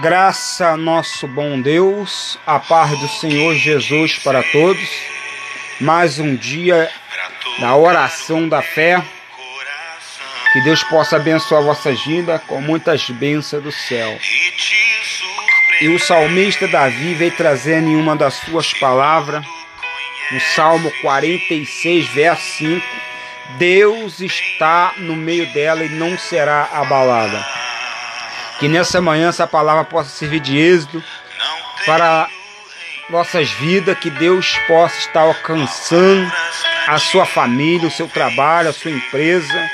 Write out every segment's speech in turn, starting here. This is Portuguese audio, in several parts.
Graça a nosso bom Deus, a paz do Senhor Jesus para todos. Mais um dia da oração da fé. Que Deus possa abençoar a vossa vida com muitas bênçãos do céu. E o salmista Davi veio trazendo em uma das suas palavras, no Salmo 46, verso 5, Deus está no meio dela e não será abalada. Que nessa manhã essa palavra possa servir de êxito para nossas vidas, que Deus possa estar alcançando a sua família, o seu trabalho, a sua empresa,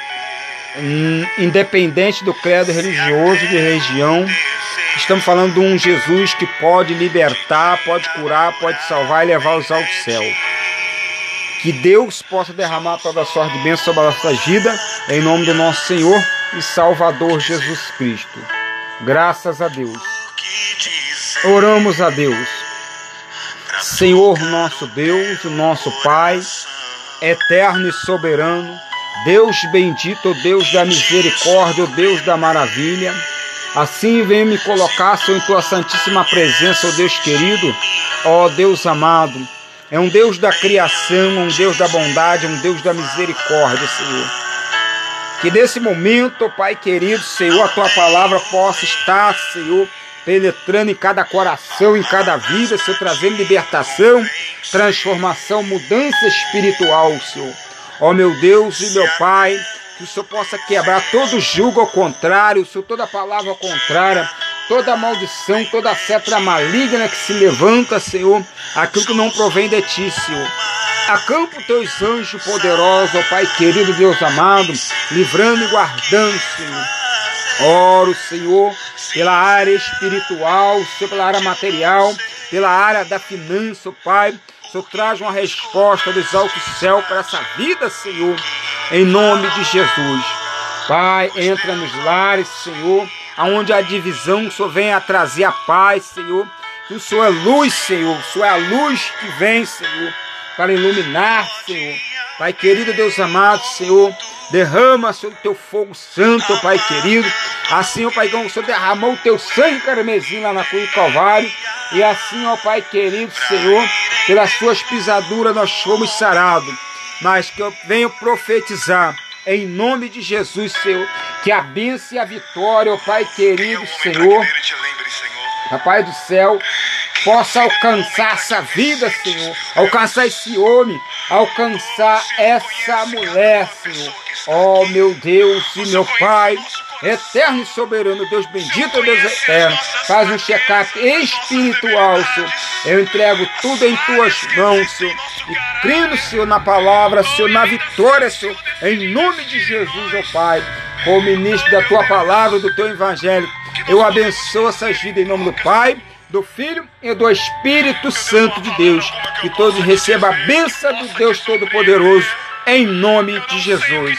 independente do credo religioso de região. Estamos falando de um Jesus que pode libertar, pode curar, pode salvar e levar os altos céus. Que Deus possa derramar toda a sorte de bênção sobre a nossa vida, em nome do nosso Senhor e Salvador Jesus Cristo. Graças a Deus. Oramos a Deus. Senhor nosso Deus, nosso Pai, eterno e soberano, Deus bendito, Deus da misericórdia, Deus da maravilha. Assim vem me colocar, Senhor, em tua santíssima presença, ó Deus querido, ó Deus amado. É um Deus da criação, um Deus da bondade, um Deus da misericórdia, Senhor. Que nesse momento, Pai querido, Senhor, a tua palavra possa estar, Senhor, penetrando em cada coração, em cada vida, Senhor, trazendo libertação, transformação, mudança espiritual, Senhor. Ó meu Deus e meu Pai, que o Senhor possa quebrar todo julgo ao contrário, Senhor, toda palavra ao contrário, toda maldição, toda seta maligna que se levanta, Senhor, aquilo que não provém de ti, Senhor. Acampa teus anjos poderosos, ó Pai querido, Deus amado, livrando e guardando, Senhor. Oro, Senhor, pela área espiritual, Senhor, pela área material, pela área da finança, Pai. Senhor traz uma resposta dos altos céus para essa vida, Senhor, em nome de Jesus. Pai, entra nos lares, Senhor, aonde a divisão, Senhor vem a trazer a paz, Senhor. Que o Senhor é luz, Senhor. O Senhor é a luz que vem, Senhor para iluminar, Senhor. Pai querido, Deus amado, Senhor, derrama, Senhor, o teu fogo santo, Pai querido. Assim, ó Pai, como o Senhor derramou o teu sangue carmesim lá na cruz do Calvário. E assim, ó Pai querido, Senhor, pelas suas pisaduras nós fomos sarados. Mas que eu venho profetizar, em nome de Jesus, Senhor, que a bênção e a vitória, ó Pai querido, Senhor, Papai do céu, possa alcançar essa vida, Senhor, alcançar esse homem, alcançar essa mulher, Senhor. Ó oh, meu Deus e meu Pai, eterno e soberano, Deus bendito, Deus eterno, faz um check-up espiritual, Senhor. Eu entrego tudo em tuas mãos, Senhor, e creio, Senhor, na palavra, Senhor, na vitória, Senhor, em nome de Jesus, ó Pai, como ministro da tua palavra, do teu evangelho, eu abençoo essas vidas em nome do Pai do Filho e do Espírito Santo de Deus. Que todos recebam a bênção do Deus Todo-Poderoso, em nome de Jesus.